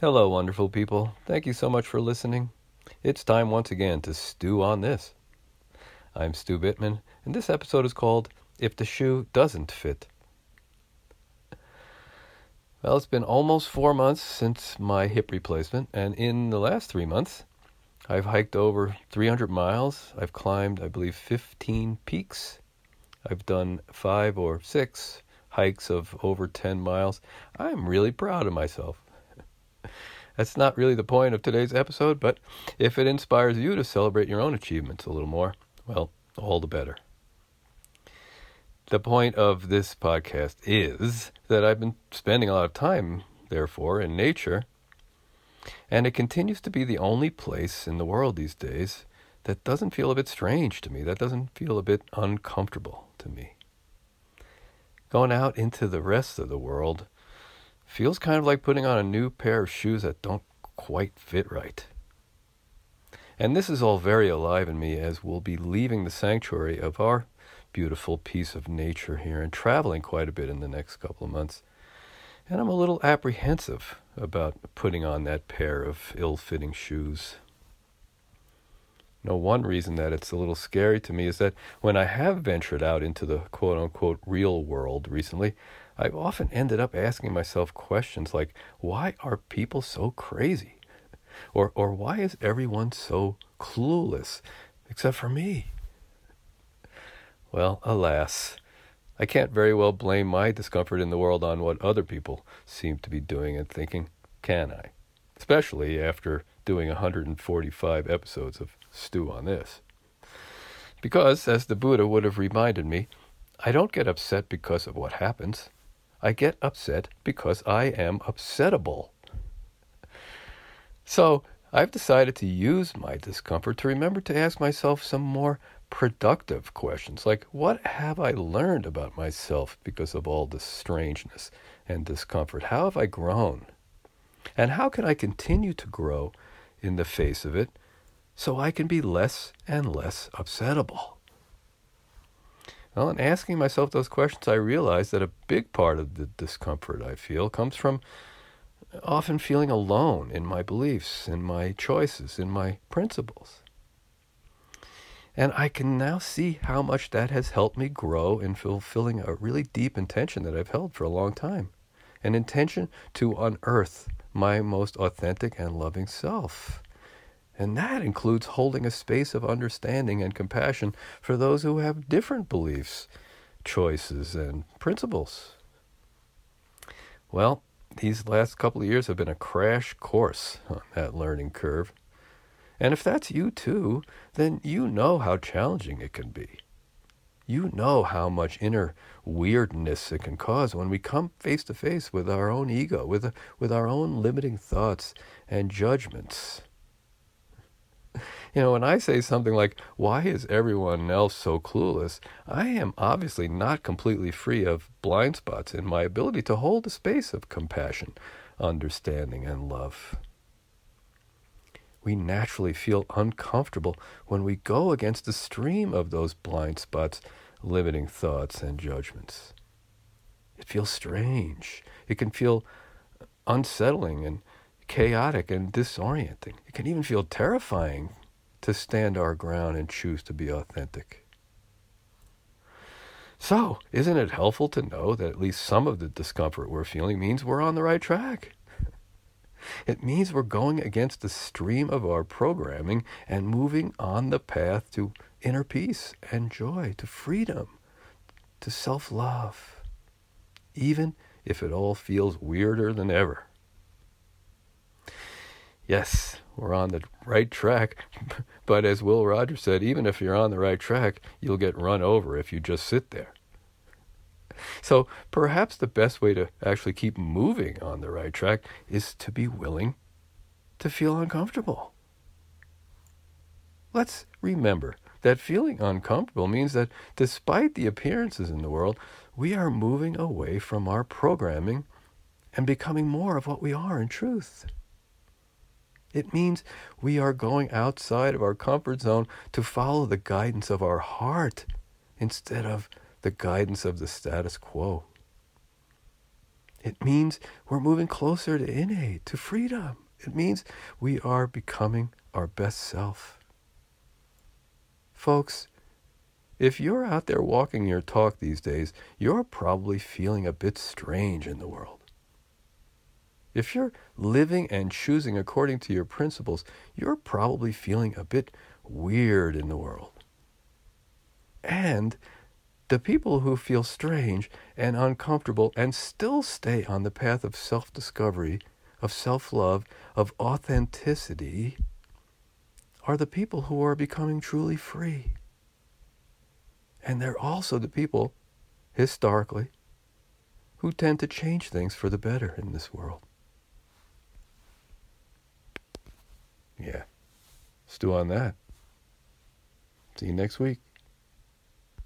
Hello, wonderful people. Thank you so much for listening. It's time once again to stew on this. I'm Stu Bittman, and this episode is called If the Shoe Doesn't Fit. Well, it's been almost four months since my hip replacement, and in the last three months, I've hiked over 300 miles. I've climbed, I believe, 15 peaks. I've done five or six hikes of over 10 miles. I'm really proud of myself. That's not really the point of today's episode, but if it inspires you to celebrate your own achievements a little more, well, all the better. The point of this podcast is that I've been spending a lot of time, therefore, in nature, and it continues to be the only place in the world these days that doesn't feel a bit strange to me, that doesn't feel a bit uncomfortable to me. Going out into the rest of the world feels kind of like putting on a new pair of shoes that don't quite fit right. And this is all very alive in me as we'll be leaving the sanctuary of our beautiful piece of nature here and traveling quite a bit in the next couple of months. And I'm a little apprehensive about putting on that pair of ill fitting shoes. No, one reason that it's a little scary to me is that when I have ventured out into the quote unquote real world recently, I've often ended up asking myself questions like, why are people so crazy? Or, or why is everyone so clueless, except for me? Well, alas, I can't very well blame my discomfort in the world on what other people seem to be doing and thinking, can I? Especially after doing 145 episodes of Stew on this. Because, as the Buddha would have reminded me, I don't get upset because of what happens. I get upset because I am upsettable. So I've decided to use my discomfort to remember to ask myself some more productive questions like what have I learned about myself because of all this strangeness and discomfort? How have I grown? And how can I continue to grow in the face of it so I can be less and less upsettable? Well, in asking myself those questions, I realized that a big part of the discomfort I feel comes from often feeling alone in my beliefs, in my choices, in my principles. And I can now see how much that has helped me grow in fulfilling a really deep intention that I've held for a long time an intention to unearth my most authentic and loving self. And that includes holding a space of understanding and compassion for those who have different beliefs, choices, and principles. Well, these last couple of years have been a crash course on that learning curve. And if that's you too, then you know how challenging it can be. You know how much inner weirdness it can cause when we come face to face with our own ego, with, with our own limiting thoughts and judgments. You know, when I say something like, why is everyone else so clueless? I am obviously not completely free of blind spots in my ability to hold a space of compassion, understanding, and love. We naturally feel uncomfortable when we go against the stream of those blind spots, limiting thoughts and judgments. It feels strange. It can feel unsettling and chaotic and disorienting. It can even feel terrifying to stand our ground and choose to be authentic. So, isn't it helpful to know that at least some of the discomfort we're feeling means we're on the right track? It means we're going against the stream of our programming and moving on the path to inner peace and joy, to freedom, to self love, even if it all feels weirder than ever. Yes, we're on the right track. but as Will Rogers said, even if you're on the right track, you'll get run over if you just sit there. So perhaps the best way to actually keep moving on the right track is to be willing to feel uncomfortable. Let's remember that feeling uncomfortable means that despite the appearances in the world, we are moving away from our programming and becoming more of what we are in truth. It means we are going outside of our comfort zone to follow the guidance of our heart instead of the guidance of the status quo. It means we're moving closer to innate, to freedom. It means we are becoming our best self. Folks, if you're out there walking your talk these days, you're probably feeling a bit strange in the world. If you're living and choosing according to your principles, you're probably feeling a bit weird in the world. And the people who feel strange and uncomfortable and still stay on the path of self discovery, of self love, of authenticity are the people who are becoming truly free. And they're also the people, historically, who tend to change things for the better in this world. Yeah. Stew on that. See you next week.